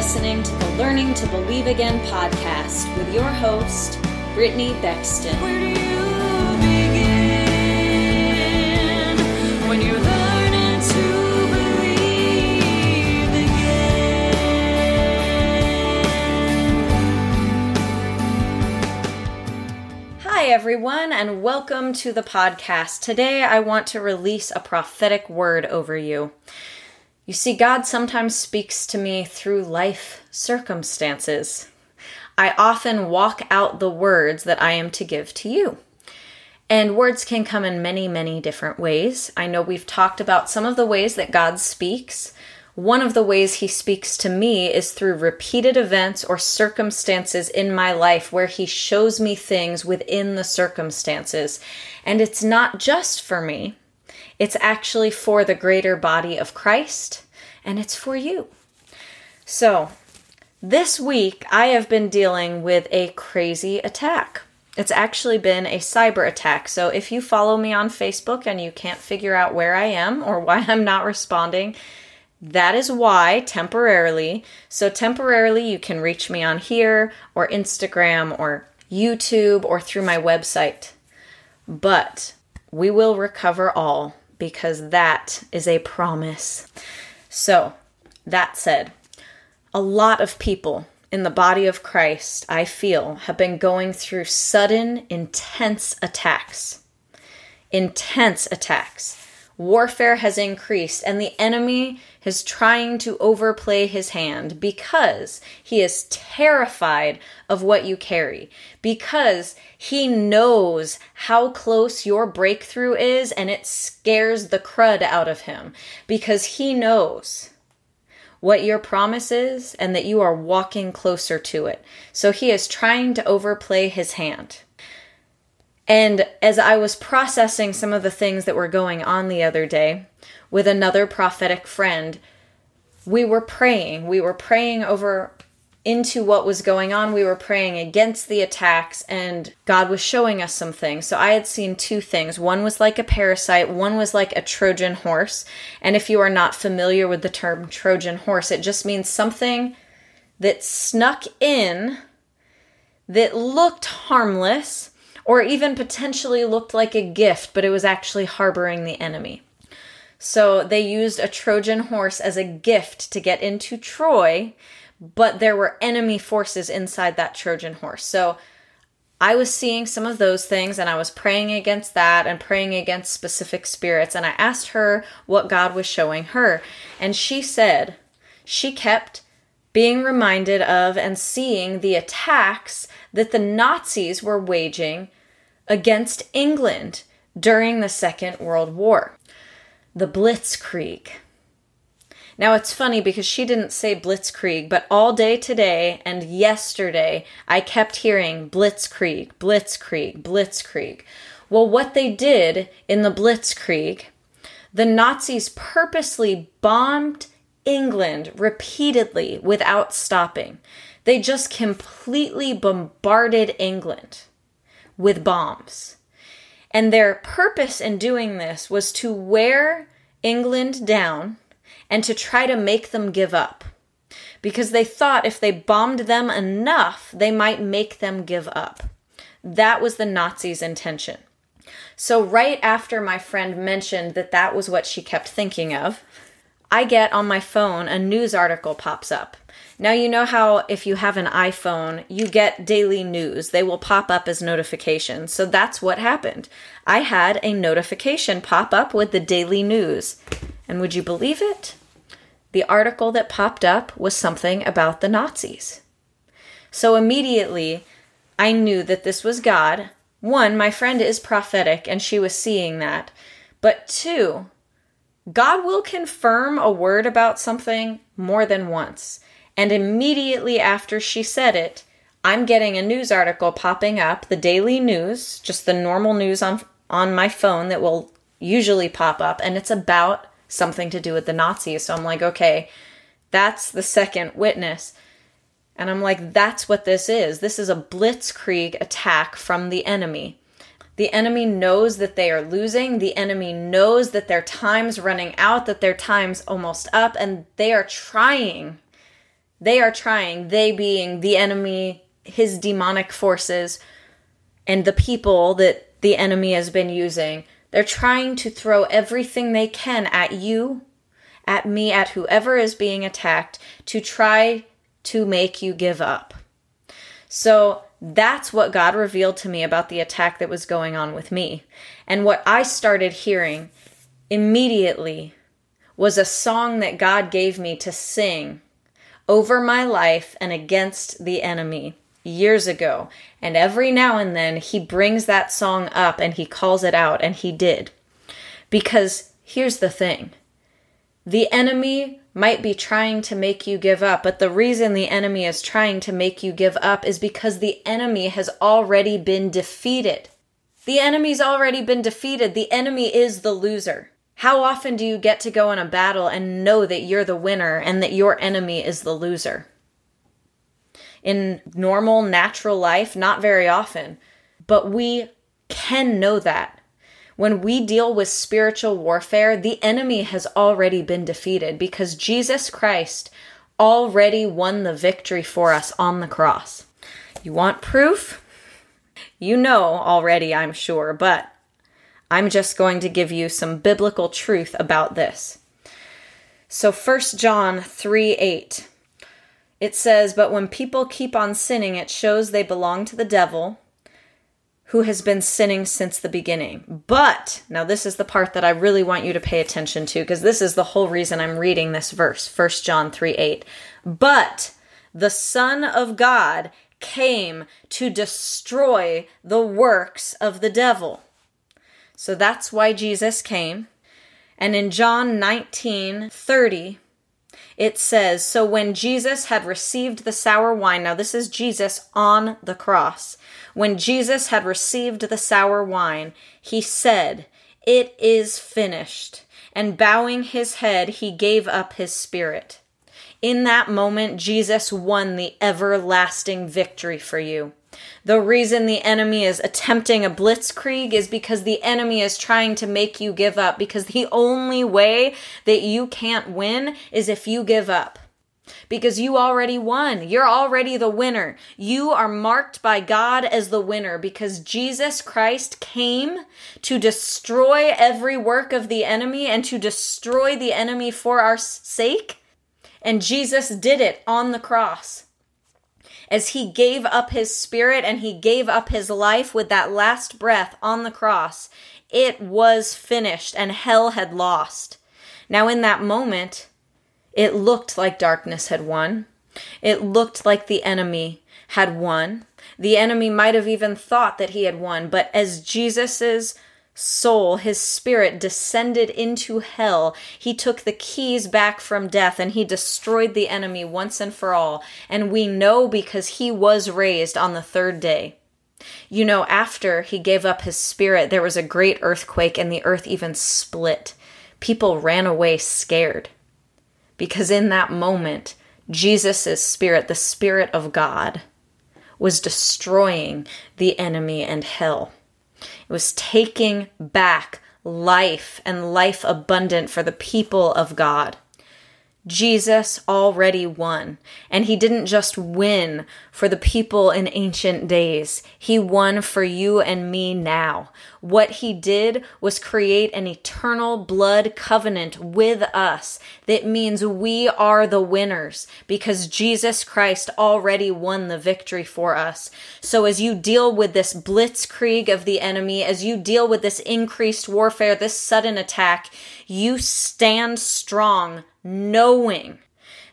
listening to the Learning to Believe Again podcast with your host, Brittany Bexton. Where do you begin when you're learning to believe again? Hi, everyone, and welcome to the podcast. Today, I want to release a prophetic word over you. You see, God sometimes speaks to me through life circumstances. I often walk out the words that I am to give to you. And words can come in many, many different ways. I know we've talked about some of the ways that God speaks. One of the ways He speaks to me is through repeated events or circumstances in my life where He shows me things within the circumstances. And it's not just for me, it's actually for the greater body of Christ, and it's for you. So, this week I have been dealing with a crazy attack. It's actually been a cyber attack. So, if you follow me on Facebook and you can't figure out where I am or why I'm not responding, that is why temporarily. So, temporarily, you can reach me on here or Instagram or YouTube or through my website. But we will recover all because that is a promise. So, that said, a lot of people in the body of Christ, I feel, have been going through sudden, intense attacks. Intense attacks. Warfare has increased, and the enemy is trying to overplay his hand because he is terrified of what you carry, because he knows how close your breakthrough is, and it scares the crud out of him, because he knows what your promise is and that you are walking closer to it. So he is trying to overplay his hand. And as I was processing some of the things that were going on the other day with another prophetic friend, we were praying. We were praying over into what was going on. We were praying against the attacks, and God was showing us some things. So I had seen two things. One was like a parasite, one was like a Trojan horse. And if you are not familiar with the term Trojan horse, it just means something that snuck in that looked harmless or even potentially looked like a gift, but it was actually harboring the enemy. So they used a Trojan horse as a gift to get into Troy but there were enemy forces inside that Trojan horse. So I was seeing some of those things and I was praying against that and praying against specific spirits. And I asked her what God was showing her. And she said she kept being reminded of and seeing the attacks that the Nazis were waging against England during the Second World War. The Blitzkrieg. Now it's funny because she didn't say blitzkrieg, but all day today and yesterday I kept hearing blitzkrieg, blitzkrieg, blitzkrieg. Well, what they did in the blitzkrieg, the Nazis purposely bombed England repeatedly without stopping. They just completely bombarded England with bombs. And their purpose in doing this was to wear England down and to try to make them give up. Because they thought if they bombed them enough, they might make them give up. That was the Nazis' intention. So, right after my friend mentioned that that was what she kept thinking of, I get on my phone a news article pops up. Now, you know how if you have an iPhone, you get daily news. They will pop up as notifications. So that's what happened. I had a notification pop up with the daily news. And would you believe it? the article that popped up was something about the Nazis. So immediately, I knew that this was God. One, my friend is prophetic and she was seeing that. But two, God will confirm a word about something more than once. And immediately after she said it, I'm getting a news article popping up, the daily news, just the normal news on on my phone that will usually pop up and it's about something to do with the Nazis. So I'm like, okay, that's the second witness. And I'm like, that's what this is. This is a blitzkrieg attack from the enemy. The enemy knows that they are losing. The enemy knows that their time's running out, that their time's almost up, and they are trying They are trying, they being the enemy, his demonic forces, and the people that the enemy has been using. They're trying to throw everything they can at you, at me, at whoever is being attacked to try to make you give up. So that's what God revealed to me about the attack that was going on with me. And what I started hearing immediately was a song that God gave me to sing over my life and against the enemy years ago. And every now and then he brings that song up and he calls it out, and he did. Because here's the thing the enemy might be trying to make you give up, but the reason the enemy is trying to make you give up is because the enemy has already been defeated. The enemy's already been defeated. The enemy is the loser. How often do you get to go in a battle and know that you're the winner and that your enemy is the loser? In normal, natural life, not very often. But we can know that. When we deal with spiritual warfare, the enemy has already been defeated because Jesus Christ already won the victory for us on the cross. You want proof? You know already, I'm sure, but I'm just going to give you some biblical truth about this. So 1 John 3 8. It says, But when people keep on sinning, it shows they belong to the devil who has been sinning since the beginning. But, now this is the part that I really want you to pay attention to because this is the whole reason I'm reading this verse, 1 John 3 8. But the Son of God came to destroy the works of the devil. So that's why Jesus came. And in John 19 30, it says, So when Jesus had received the sour wine, now this is Jesus on the cross. When Jesus had received the sour wine, he said, It is finished. And bowing his head, he gave up his spirit. In that moment, Jesus won the everlasting victory for you. The reason the enemy is attempting a blitzkrieg is because the enemy is trying to make you give up. Because the only way that you can't win is if you give up. Because you already won. You're already the winner. You are marked by God as the winner because Jesus Christ came to destroy every work of the enemy and to destroy the enemy for our sake. And Jesus did it on the cross as he gave up his spirit and he gave up his life with that last breath on the cross, it was finished and hell had lost. Now, in that moment, it looked like darkness had won. It looked like the enemy had won. The enemy might have even thought that he had won, but as Jesus's soul, his spirit, descended into hell. He took the keys back from death and he destroyed the enemy once and for all. And we know because he was raised on the third day. You know, after he gave up his spirit, there was a great earthquake and the earth even split. People ran away scared. Because in that moment, Jesus' spirit, the spirit of God, was destroying the enemy and hell. It was taking back life and life abundant for the people of God. Jesus already won. And he didn't just win for the people in ancient days, he won for you and me now. What he did was create an eternal blood covenant with us that means we are the winners because Jesus Christ already won the victory for us. So as you deal with this blitzkrieg of the enemy, as you deal with this increased warfare, this sudden attack, you stand strong knowing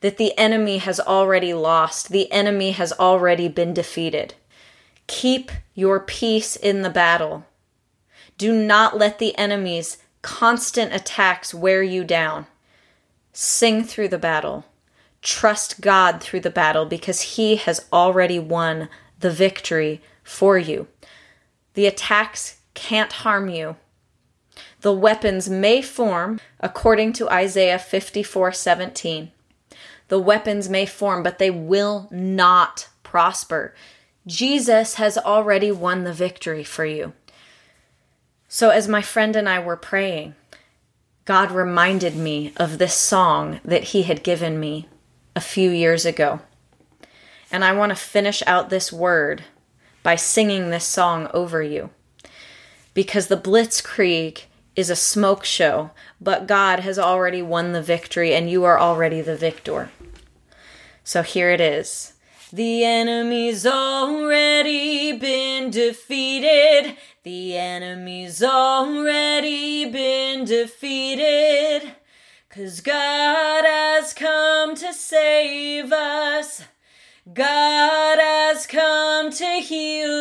that the enemy has already lost, the enemy has already been defeated. Keep your peace in the battle. Do not let the enemy's constant attacks wear you down. Sing through the battle. Trust God through the battle because He has already won the victory for you. The attacks can't harm you the weapons may form, according to Isaiah 54 17. The weapons may form, but they will not prosper. Jesus has already won the victory for you. So, as my friend and I were praying, God reminded me of this song that He had given me a few years ago. And I want to finish out this word by singing this song over you. Because the Blitzkrieg is a smoke show, but God has already won the victory and you are already the victor. So here it is. The enemy's already been defeated. The enemy's already been defeated. Cause God has come to save us. God has come to heal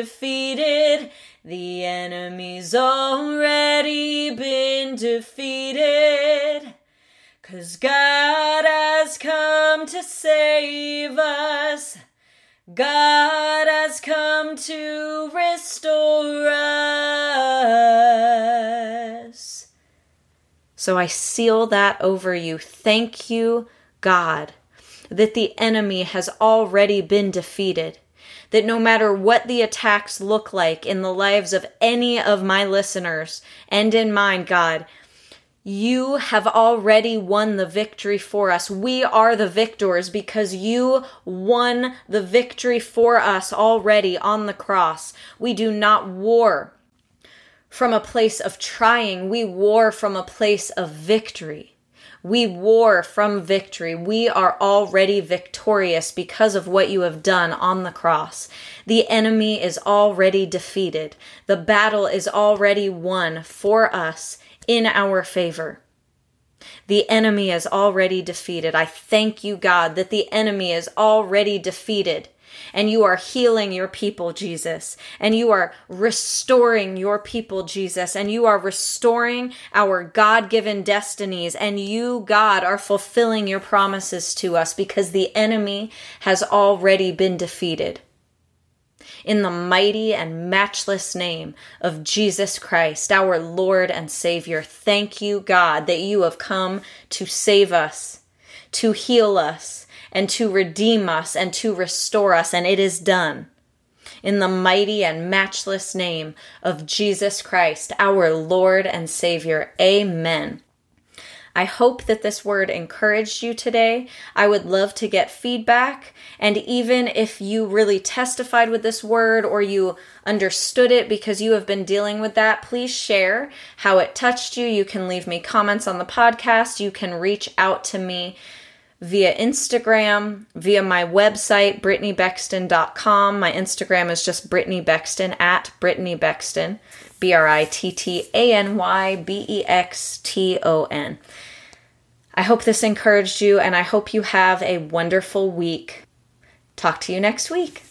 defeated. The enemy's already been defeated. Cause God has come to save us. God has come to restore us. So I seal that over you. Thank you, God, that the enemy has already been defeated that no matter what the attacks look like in the lives of any of my listeners and in mine, God, you have already won the victory for us. We are the victors because you won the victory for us already on the cross. We do not war from a place of trying, we war from a place of victory. We war from victory. We are already victorious because of what you have done on the cross. The enemy is already defeated. The battle is already won for us in our favor. The enemy is already defeated. I thank you, God, that the enemy is already defeated and you are healing your people, Jesus, and you are restoring your people, Jesus, and you are restoring our God given destinies, and you, God, are fulfilling your promises to us because the enemy has already been defeated. In the mighty and matchless name of Jesus Christ, our Lord and Savior, thank you, God, that you have come to save us, to heal us, and to redeem us and to restore us, and it is done. In the mighty and matchless name of Jesus Christ, our Lord and Savior. Amen. I hope that this word encouraged you today. I would love to get feedback. And even if you really testified with this word or you understood it because you have been dealing with that, please share how it touched you. You can leave me comments on the podcast. You can reach out to me via Instagram, via my website, BrittanyBexton.com. My Instagram is just Brittany Bexton at Brittany Bexton, B R I T T A N Y B E X T O N. I hope this encouraged you, and I hope you have a wonderful week. Talk to you next week.